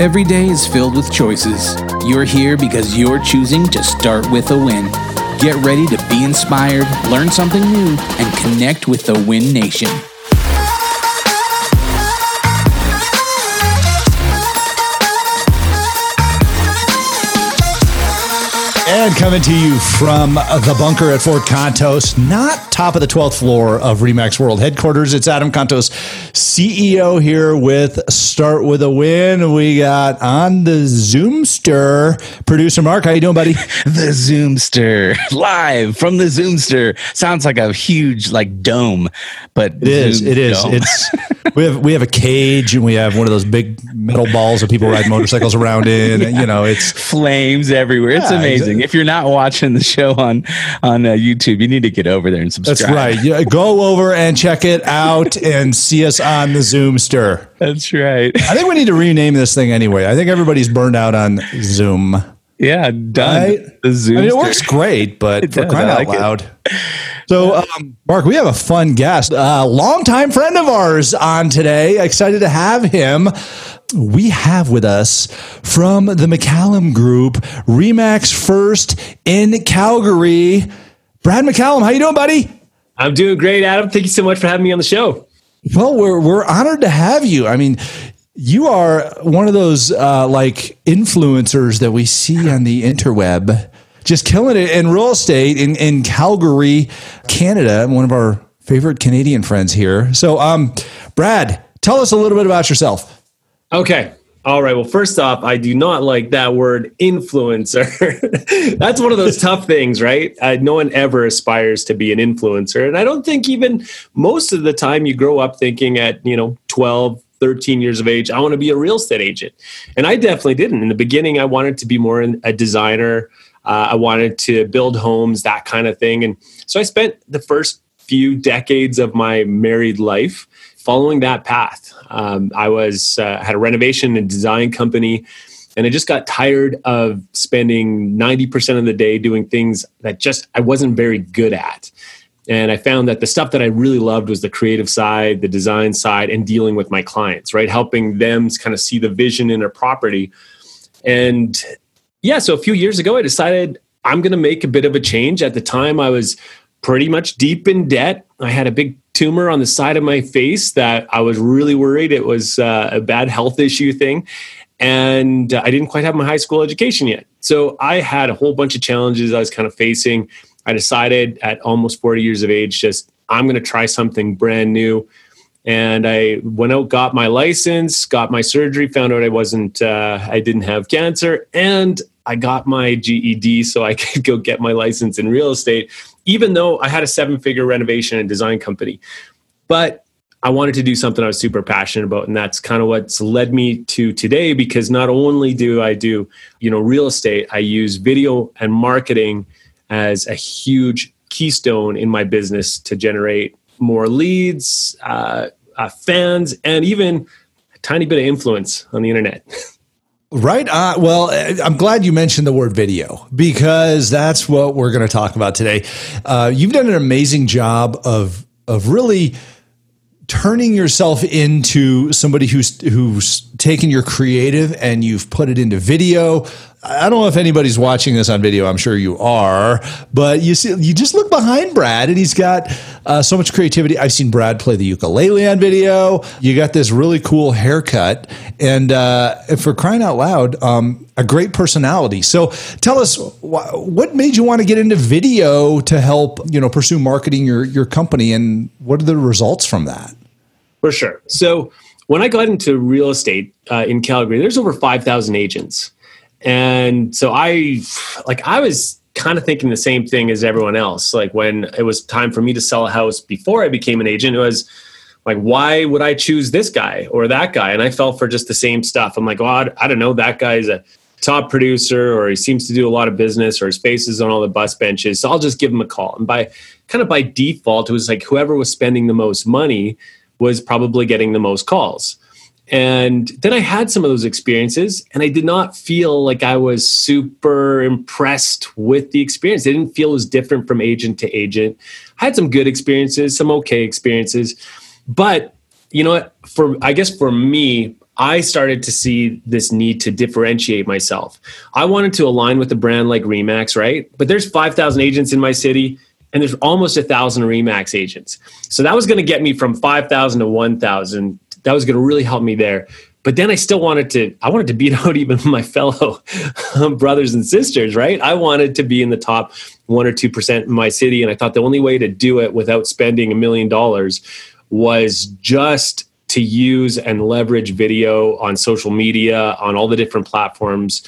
Every day is filled with choices. You're here because you're choosing to start with a win. Get ready to be inspired, learn something new, and connect with the Win Nation. And coming to you from the bunker at Fort Contos, not top of the 12th floor of Remax World headquarters. It's Adam Contos, CEO here with Start With a Win. We got on the Zoomster producer Mark. How you doing, buddy? the Zoomster live from the Zoomster. Sounds like a huge like dome, but it is. It is. Dome. It's we have we have a cage and we have one of those big metal balls that people ride motorcycles around in. yeah. You know, it's flames everywhere. Yeah, it's amazing. If you're not watching the show on on uh, YouTube, you need to get over there and subscribe. That's right. Yeah, go over and check it out and see us on the Zoomster. That's right. I think we need to rename this thing anyway. I think everybody's burned out on Zoom. Yeah, done. Right? The Zoom. I mean, it works great, but it for does, crying out loud. It. So, um, Mark, we have a fun guest, a longtime friend of ours on today. Excited to have him. We have with us from the McCallum Group, Remax First in Calgary. Brad McCallum, how you doing, buddy? I'm doing great, Adam. Thank you so much for having me on the show. Well, we're we're honored to have you. I mean, you are one of those uh, like influencers that we see on the interweb, just killing it in real estate in, in Calgary, Canada. One of our favorite Canadian friends here. So, um, Brad, tell us a little bit about yourself. Okay. All right. Well, first off, I do not like that word influencer. That's one of those tough things, right? Uh, no one ever aspires to be an influencer. And I don't think even most of the time you grow up thinking at, you know, 12, 13 years of age, I want to be a real estate agent. And I definitely didn't. In the beginning, I wanted to be more a designer. Uh, I wanted to build homes, that kind of thing. And so I spent the first few decades of my married life following that path. Um, I was uh, had a renovation and design company, and I just got tired of spending 90% of the day doing things that just I wasn't very good at. And I found that the stuff that I really loved was the creative side, the design side, and dealing with my clients, right? Helping them kind of see the vision in their property. And yeah, so a few years ago, I decided I'm going to make a bit of a change. At the time, I was pretty much deep in debt. I had a big tumor on the side of my face that I was really worried it was uh, a bad health issue thing. And I didn't quite have my high school education yet. So I had a whole bunch of challenges I was kind of facing. I decided at almost 40 years of age, just I'm going to try something brand new. And I went out, got my license, got my surgery, found out I wasn't, uh, I didn't have cancer, and I got my GED so I could go get my license in real estate, even though I had a seven figure renovation and design company. But I wanted to do something I was super passionate about, and that's kind of what's led me to today. Because not only do I do, you know, real estate, I use video and marketing as a huge keystone in my business to generate more leads, uh, uh, fans, and even a tiny bit of influence on the internet. Right. Uh, well, I'm glad you mentioned the word video because that's what we're going to talk about today. Uh, you've done an amazing job of of really turning yourself into somebody who's who's taken your creative and you've put it into video. I don't know if anybody's watching this on video. I'm sure you are, but you see, you just look behind Brad, and he's got uh, so much creativity. I've seen Brad play the ukulele on video. You got this really cool haircut, and uh, for crying out loud, um, a great personality. So, tell us wh- what made you want to get into video to help you know pursue marketing your your company, and what are the results from that? For sure. So when I got into real estate uh, in Calgary, there's over 5,000 agents. And so I, like, I was kind of thinking the same thing as everyone else. Like, when it was time for me to sell a house before I became an agent, it was like, why would I choose this guy or that guy? And I fell for just the same stuff. I'm like, oh, I don't know. That guy's a top producer or he seems to do a lot of business or his face is on all the bus benches. So I'll just give him a call. And by kind of by default, it was like whoever was spending the most money was probably getting the most calls. And then I had some of those experiences, and I did not feel like I was super impressed with the experience. It didn't feel as different from agent to agent. I had some good experiences, some okay experiences, but you know what? For I guess for me, I started to see this need to differentiate myself. I wanted to align with a brand like Remax, right? But there's 5,000 agents in my city and there's almost a thousand Remax agents. So that was going to get me from 5,000 to 1,000. That was going to really help me there. But then I still wanted to, I wanted to beat out even my fellow um, brothers and sisters, right? I wanted to be in the top one or 2% in my city. And I thought the only way to do it without spending a million dollars was just to use and leverage video on social media, on all the different platforms,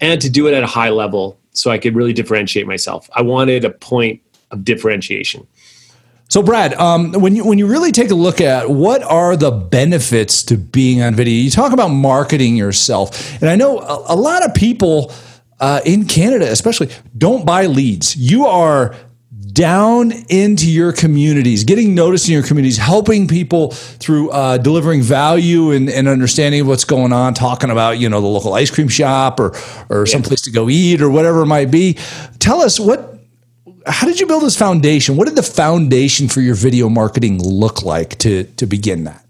and to do it at a high level so I could really differentiate myself. I wanted a point of differentiation. So, Brad, um, when you when you really take a look at what are the benefits to being on video, you talk about marketing yourself, and I know a, a lot of people uh, in Canada, especially, don't buy leads. You are down into your communities, getting noticed in your communities, helping people through uh, delivering value and, and, understanding what's going on, talking about you know the local ice cream shop or or yeah. someplace to go eat or whatever it might be. Tell us what. How did you build this foundation? What did the foundation for your video marketing look like to to begin that?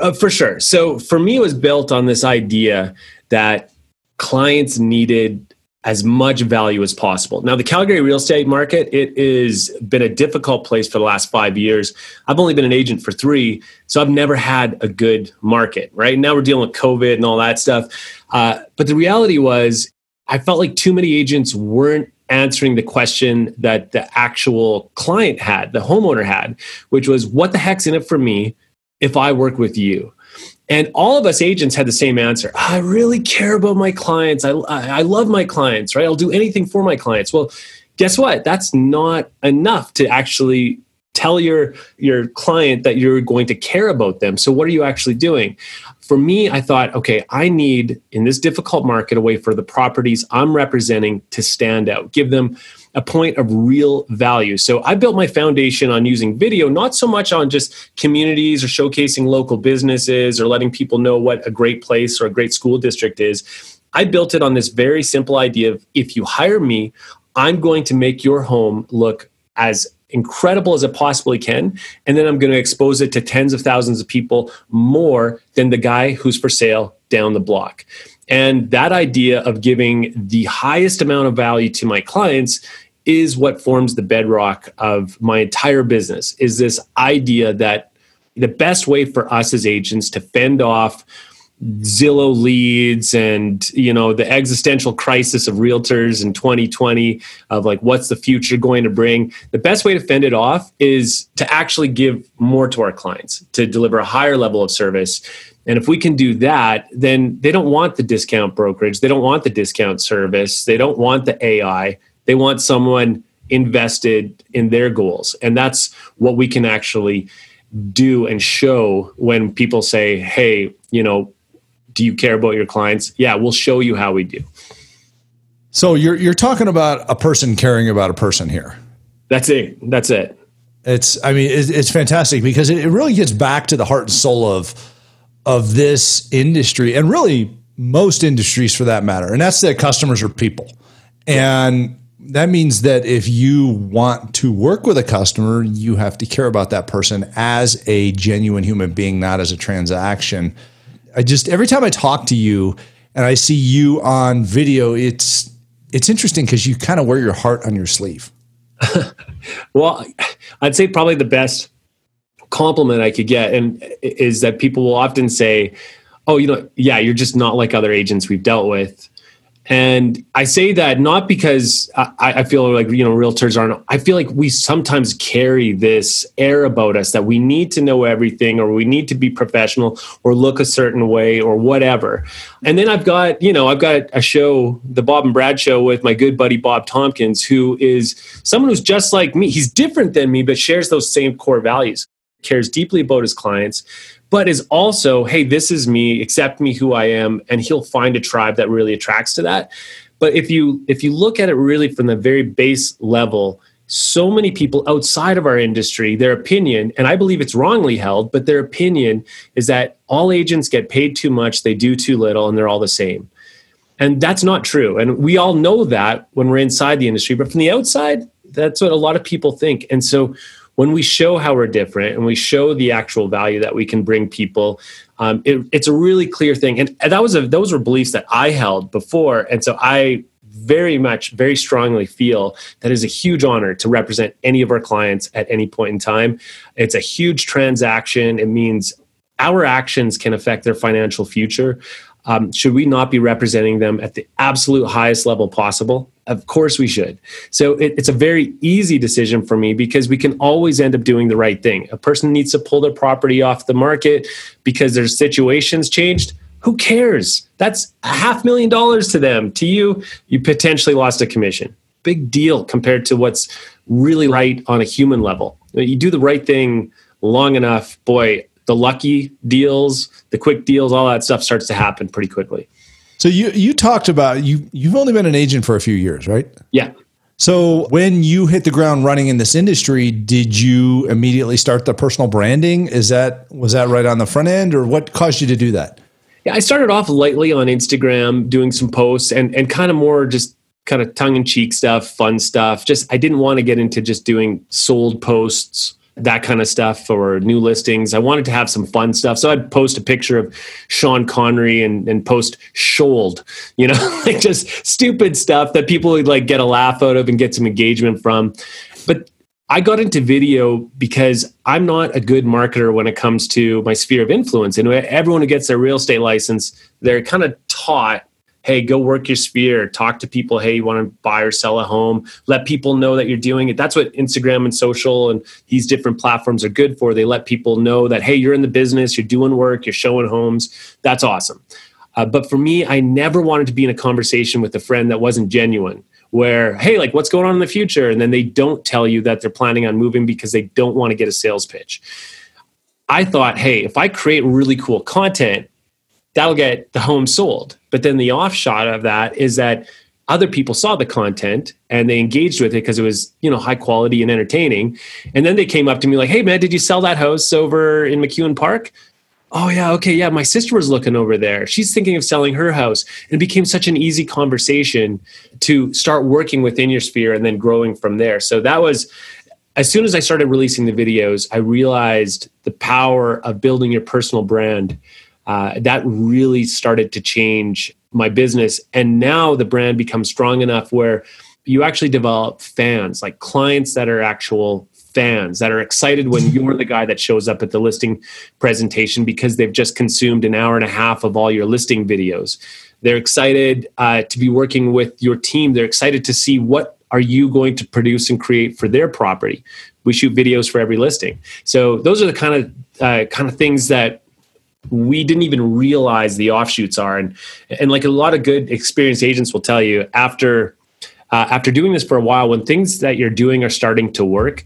Uh, for sure. So for me, it was built on this idea that clients needed as much value as possible. Now, the Calgary real estate market, it has been a difficult place for the last five years. I've only been an agent for three, so I've never had a good market, right? Now we're dealing with COVID and all that stuff. Uh, but the reality was, I felt like too many agents weren't answering the question that the actual client had, the homeowner had, which was, what the heck's in it for me if I work with you? And all of us agents had the same answer. I really care about my clients. I, I love my clients, right? I'll do anything for my clients. Well, guess what? That's not enough to actually tell your your client that you're going to care about them. So what are you actually doing? For me, I thought, okay, I need in this difficult market a way for the properties I'm representing to stand out. Give them a point of real value. So I built my foundation on using video, not so much on just communities or showcasing local businesses or letting people know what a great place or a great school district is. I built it on this very simple idea of if you hire me, I'm going to make your home look as incredible as it possibly can. And then I'm going to expose it to tens of thousands of people more than the guy who's for sale down the block. And that idea of giving the highest amount of value to my clients is what forms the bedrock of my entire business is this idea that the best way for us as agents to fend off Zillow leads and you know the existential crisis of realtors in 2020 of like what's the future going to bring the best way to fend it off is to actually give more to our clients to deliver a higher level of service and if we can do that, then they don't want the discount brokerage. They don't want the discount service. They don't want the AI. They want someone invested in their goals. And that's what we can actually do and show when people say, hey, you know, do you care about your clients? Yeah, we'll show you how we do. So you're you're talking about a person caring about a person here. That's it. That's it. It's I mean it's, it's fantastic because it really gets back to the heart and soul of of this industry and really most industries for that matter. And that's that customers are people. And that means that if you want to work with a customer, you have to care about that person as a genuine human being, not as a transaction. I just every time I talk to you and I see you on video, it's it's interesting because you kind of wear your heart on your sleeve. well, I'd say probably the best compliment I could get, and is that people will often say, "Oh, you know, yeah, you're just not like other agents we've dealt with." And I say that not because I, I, feel like you know realtors aren't. I feel like we sometimes carry this air about us that we need to know everything, or we need to be professional, or look a certain way, or whatever. And then I've got you know I've got a show, the Bob and Brad show, with my good buddy Bob Tompkins, who is someone who's just like me. He's different than me, but shares those same core values cares deeply about his clients, but is also, hey, this is me, accept me who I am, and he'll find a tribe that really attracts to that. But if you if you look at it really from the very base level, so many people outside of our industry, their opinion, and I believe it's wrongly held, but their opinion is that all agents get paid too much, they do too little, and they're all the same. And that's not true. And we all know that when we're inside the industry, but from the outside, that's what a lot of people think. And so when we show how we're different and we show the actual value that we can bring people, um, it, it's a really clear thing. And, that was a, those were beliefs that I held before. And so I very much, very strongly feel that is a huge honor to represent any of our clients at any point in time. It's a huge transaction. It means our actions can affect their financial future. Um, should we not be representing them at the absolute highest level possible? Of course we should. So it, it's a very easy decision for me because we can always end up doing the right thing. A person needs to pull their property off the market because their situation's changed. Who cares? That's a half million dollars to them. To you, you potentially lost a commission. Big deal compared to what's really right on a human level. You do the right thing long enough, boy, the lucky deals, the quick deals, all that stuff starts to happen pretty quickly. So you you talked about you you've only been an agent for a few years, right? Yeah. So when you hit the ground running in this industry, did you immediately start the personal branding? Is that was that right on the front end or what caused you to do that? Yeah, I started off lightly on Instagram doing some posts and and kind of more just kind of tongue in cheek stuff, fun stuff. Just I didn't want to get into just doing sold posts that kind of stuff or new listings. I wanted to have some fun stuff. So I'd post a picture of Sean Connery and, and post Shoaled, you know, like just stupid stuff that people would like get a laugh out of and get some engagement from. But I got into video because I'm not a good marketer when it comes to my sphere of influence. And everyone who gets their real estate license, they're kind of taught hey, go work your sphere, talk to people. Hey, you want to buy or sell a home? Let people know that you're doing it. That's what Instagram and social and these different platforms are good for. They let people know that, hey, you're in the business, you're doing work, you're showing homes. That's awesome. Uh, but for me, I never wanted to be in a conversation with a friend that wasn't genuine. Where, hey, like what's going on in the future? And then they don't tell you that they're planning on moving because they don't want to get a sales pitch. I thought, hey, if I create really cool content, that'll get the home sold. But then the offshot of that is that other people saw the content and they engaged with it because it was you know high quality and entertaining. And then they came up to me like hey man did you sell that house over in mcewen park? Oh yeah okay yeah my sister was looking over there. She's thinking of selling her house. And it became such an easy conversation to start working within your sphere and then growing from there. So that was as soon as i started releasing the videos i realized the power of building your personal brand uh, that really started to change my business. And now the brand becomes strong enough where you actually develop fans, like clients that are actual fans that are excited when you're the guy that shows up at the listing presentation because they've just consumed an hour and a half of all your listing videos. They're excited uh, to be working with your team. They're excited to see what are you going to produce and create for their property. We shoot videos for every listing. So those are the kind of uh, kind of things that we didn't even realize the offshoots are. And and like a lot of good experienced agents will tell you after uh, after doing this for a while when things that you're doing are starting to work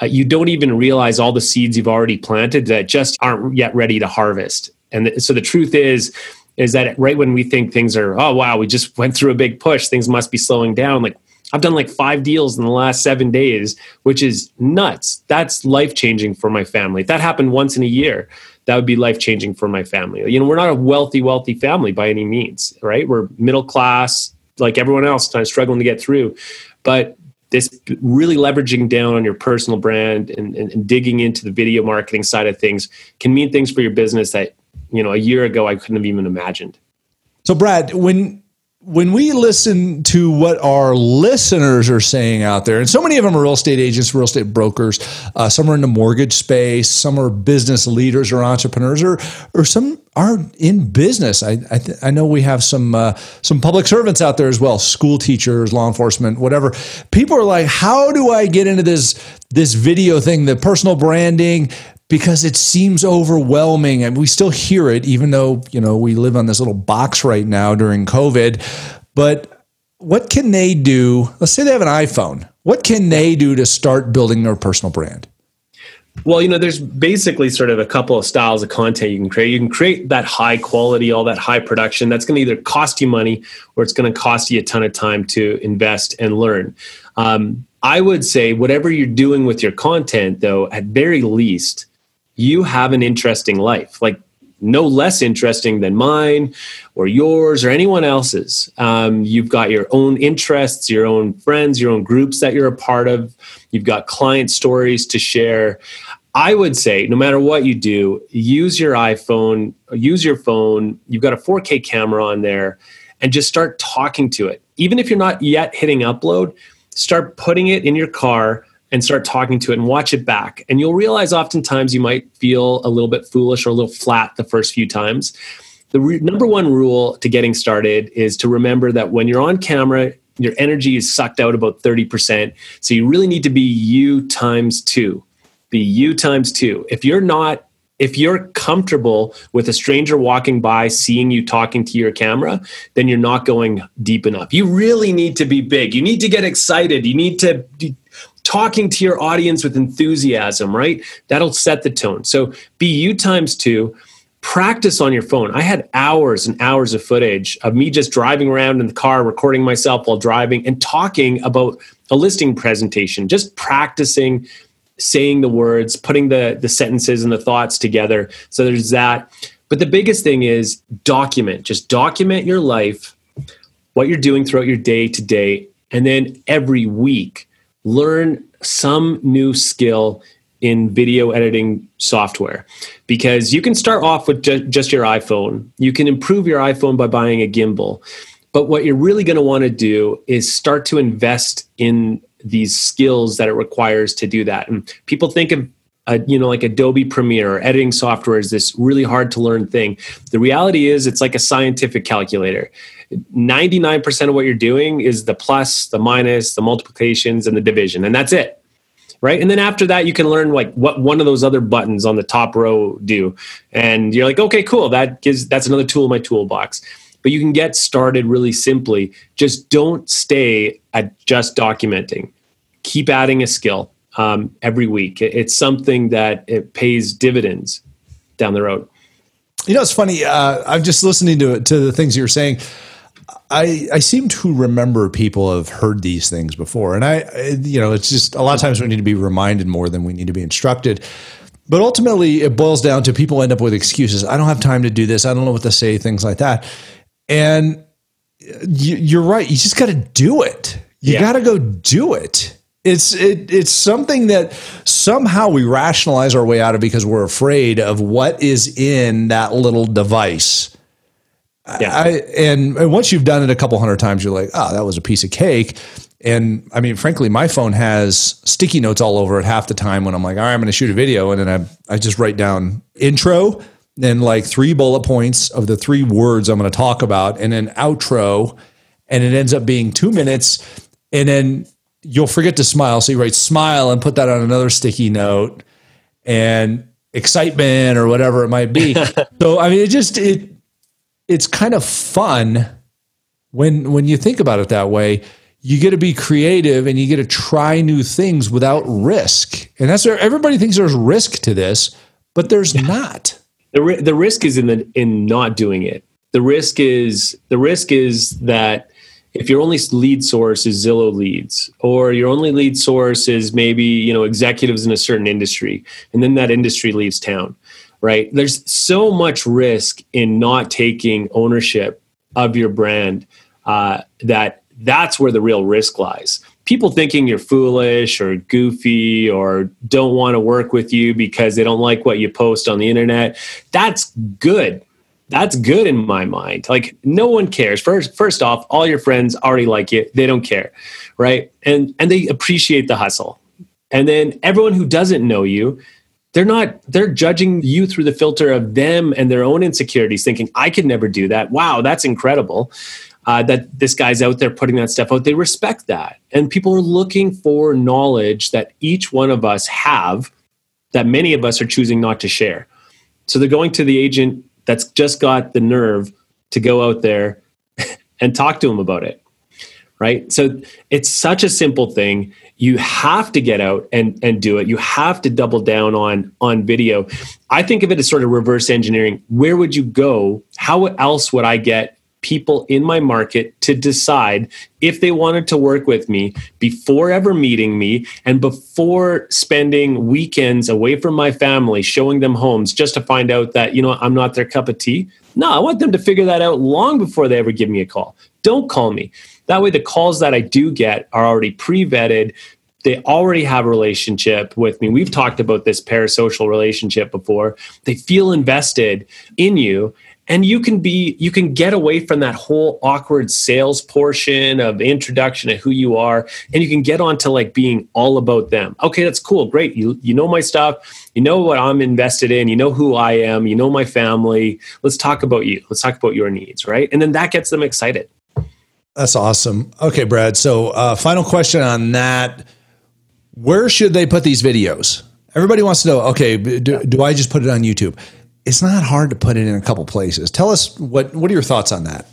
uh, you don't even realize all the seeds you've already planted that just aren't yet ready to harvest. And th- so the truth is is that right when we think things are oh wow we just went through a big push things must be slowing down like I've done like five deals in the last seven days, which is nuts. That's life changing for my family. If that happened once in a year, that would be life changing for my family. You know, we're not a wealthy, wealthy family by any means, right? We're middle class, like everyone else, kind of struggling to get through. But this really leveraging down on your personal brand and, and, and digging into the video marketing side of things can mean things for your business that, you know, a year ago I couldn't have even imagined. So, Brad, when when we listen to what our listeners are saying out there, and so many of them are real estate agents, real estate brokers, uh, some are in the mortgage space, some are business leaders or entrepreneurs, or or some are in business. I I, th- I know we have some uh, some public servants out there as well, school teachers, law enforcement, whatever. People are like, how do I get into this this video thing, the personal branding? Because it seems overwhelming and we still hear it even though you know we live on this little box right now during covid but what can they do let's say they have an iphone what can they do to start building their personal brand well, you know, there's basically sort of a couple of styles of content you can create. You can create that high quality, all that high production. That's going to either cost you money or it's going to cost you a ton of time to invest and learn. Um, I would say, whatever you're doing with your content, though, at very least, you have an interesting life. Like no less interesting than mine or yours or anyone else's. Um, you've got your own interests, your own friends, your own groups that you're a part of. You've got client stories to share. I would say, no matter what you do, use your iPhone, use your phone. You've got a 4K camera on there, and just start talking to it. Even if you're not yet hitting upload, start putting it in your car and start talking to it and watch it back. And you'll realize oftentimes you might feel a little bit foolish or a little flat the first few times. The re- number one rule to getting started is to remember that when you're on camera, your energy is sucked out about 30%. So you really need to be you times two. Be you times two. If you're not if you're comfortable with a stranger walking by seeing you talking to your camera then you're not going deep enough you really need to be big you need to get excited you need to talking to your audience with enthusiasm, right? That'll set the tone. So be you times two. Practice on your phone. I had hours and hours of footage of me just driving around in the car, recording myself while driving and talking about a listing presentation, just practicing saying the words, putting the, the sentences and the thoughts together. So there's that. But the biggest thing is document. Just document your life, what you're doing throughout your day to day. And then every week, learn some new skill in video editing software because you can start off with ju- just your iPhone. You can improve your iPhone by buying a gimbal. But what you're really going to want to do is start to invest in these skills that it requires to do that. And people think of uh, you know like Adobe Premiere or editing software is this really hard to learn thing. The reality is it's like a scientific calculator. 99% of what you're doing is the plus, the minus, the multiplications, and the division, and that's it. Right. And then after that, you can learn like what one of those other buttons on the top row do. And you're like, okay, cool. That gives that's another tool in my toolbox. But you can get started really simply. Just don't stay at just documenting. Keep adding a skill um, every week. It's something that it pays dividends down the road. You know, it's funny. Uh, I'm just listening to to the things you're saying. I, I seem to remember people have heard these things before. And I, you know, it's just a lot of times we need to be reminded more than we need to be instructed. But ultimately, it boils down to people end up with excuses. I don't have time to do this. I don't know what to say, things like that. And you're right. You just got to do it. You yeah. got to go do it. It's it, it's something that somehow we rationalize our way out of because we're afraid of what is in that little device yeah. I, and, and once you've done it a couple hundred times, you're like, oh, that was a piece of cake. And I mean, frankly, my phone has sticky notes all over it half the time when I'm like, all right, I'm going to shoot a video. And then I, I just write down intro, then like three bullet points of the three words I'm going to talk about, and then outro. And it ends up being two minutes. And then you'll forget to smile. So you write smile and put that on another sticky note and excitement or whatever it might be. so, I mean, it just, it, it's kind of fun when when you think about it that way. You get to be creative and you get to try new things without risk. And that's where everybody thinks there's risk to this but there's not. The, the risk is in the in not doing it. The risk is the risk is that if your only lead source is zillow leads or your only lead source is maybe you know executives in a certain industry and then that industry leaves town right? There's so much risk in not taking ownership of your brand uh, that that's where the real risk lies. People thinking you're foolish or goofy or don't want to work with you because they don't like what you post on the internet. That's good. That's good in my mind. Like no one cares. First, first off, all your friends already like you. They don't care, right? And and they appreciate the hustle. And then everyone who doesn't know you they're not they're judging you through the filter of them and their own insecurities thinking i could never do that. Wow that's incredible uh, that this guy's out there putting that stuff out. They respect that. And people are looking for knowledge that each one of us have that many of us are choosing not to share. So they're going to the agent that's just got the nerve to go out there and talk to him about it right so it's such a simple thing you have to get out and and do it you have to double down on on video i think of it as sort of reverse engineering where would you go how else would i get people in my market to decide if they wanted to work with me before ever meeting me and before spending weekends away from my family showing them homes just to find out that you know I'm not their cup of tea. No, I want them to figure that out long before they ever give me a call. Don't call me. That way the calls that I do get are already pre-vetted. They already have a relationship with me. We've talked about this parasocial relationship before. They feel invested in you and you can be you can get away from that whole awkward sales portion of introduction to who you are and you can get on to like being all about them. Okay that's cool. Great. You you know my stuff. You know what i'm invested in. You know who i am. You know my family. Let's talk about you. Let's talk about your needs right? And then that gets them excited that's awesome okay brad so uh, final question on that where should they put these videos? Everybody wants to know, okay, do, do I just put it on YouTube? It's not hard to put it in a couple places. Tell us what what are your thoughts on that?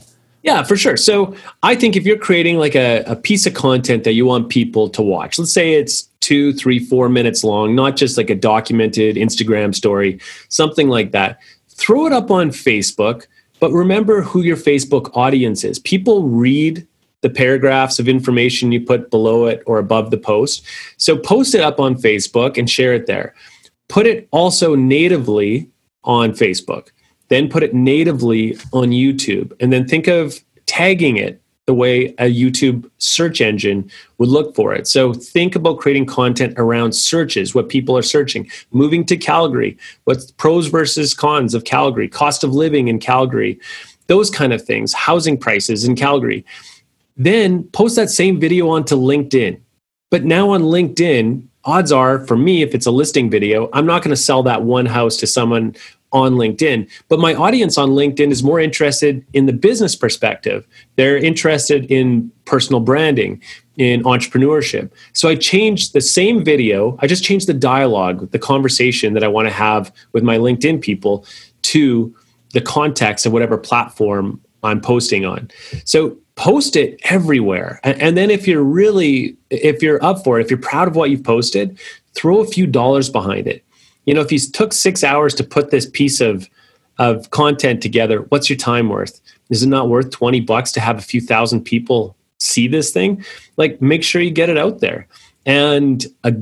Yeah, for sure. So I think if you're creating like a, a piece of content that you want people to watch, let's say it's two, three, four minutes long, not just like a documented Instagram story, something like that. Throw it up on Facebook, but remember who your Facebook audience is. People read the paragraphs of information you put below it or above the post. So post it up on Facebook and share it there. Put it also natively on Facebook. Then put it natively on YouTube. And then think of tagging it the way a YouTube search engine would look for it. So think about creating content around searches, what people are searching. Moving to Calgary, what's pros versus cons of Calgary, cost of living in Calgary, those kind of things, housing prices in Calgary then post that same video onto LinkedIn. But now on LinkedIn, odds are for me, if it's a listing video, I'm not going to sell that one house to someone on LinkedIn. But my audience on LinkedIn is more interested in the business perspective. They're interested in personal branding, in entrepreneurship. So I changed the same video, I just changed the dialogue, the conversation that I want to have with my LinkedIn people to the context of whatever platform I'm posting on. So post it everywhere. And, then if you're really, if you're up for it, if you're proud of what you've posted, throw a few dollars behind it. You know, if you took six hours to put this piece of of content together, what's your time worth? Is it not worth 20 bucks to have a few thousand people see this thing? Like make sure you get it out there. And a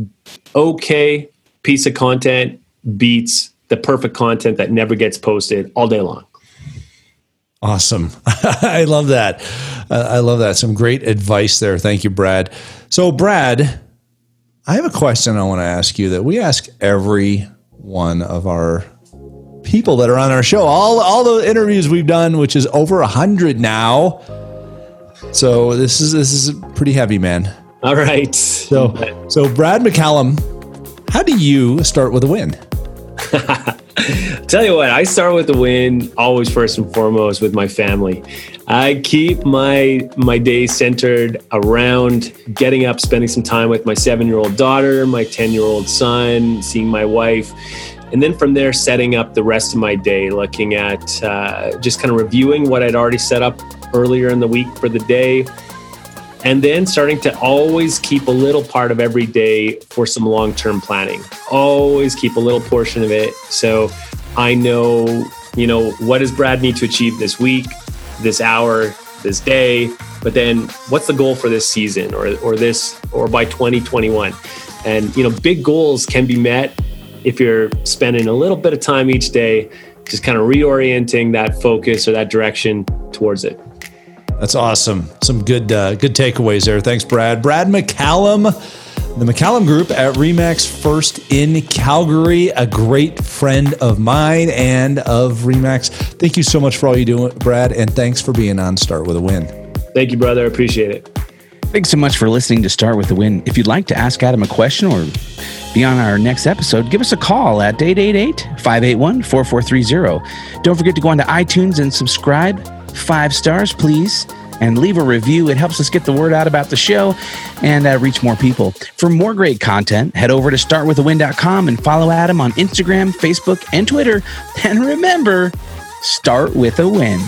okay piece of content beats the perfect content that never gets posted all day long. Awesome. I love that. I love that. Some great advice there. Thank you, Brad. So, Brad, I have a question I want to ask you that we ask every one of our people that are on our show. All all the interviews we've done, which is over a hundred now. So this is this is pretty heavy, man. All right. So so Brad McCallum, how do you start with a win? Tell you what, I start with the win always first and foremost with my family. I keep my my day centered around getting up, spending some time with my seven year old daughter, my ten year old son, seeing my wife, and then from there setting up the rest of my day, looking at uh, just kind of reviewing what I'd already set up earlier in the week for the day and then starting to always keep a little part of every day for some long term planning. Always keep a little portion of it. So I know, you know, what does Brad need to achieve this week, this hour, this day? But then what's the goal for this season or, or this or by 2021? And, you know, big goals can be met if you're spending a little bit of time each day, just kind of reorienting that focus or that direction towards it. That's awesome. Some good uh, good takeaways there. Thanks, Brad. Brad McCallum, the McCallum Group at Remax First in Calgary, a great friend of mine and of Remax. Thank you so much for all you do, Brad, and thanks for being on Start with a Win. Thank you, brother. I Appreciate it. Thanks so much for listening to Start with a Win. If you'd like to ask Adam a question or be on our next episode, give us a call at 888 581 4430. Don't forget to go on to iTunes and subscribe five stars, please, and leave a review. It helps us get the word out about the show and uh, reach more people. For more great content, head over to startwithawin.com and follow Adam on Instagram, Facebook, and Twitter. And remember, start with a win.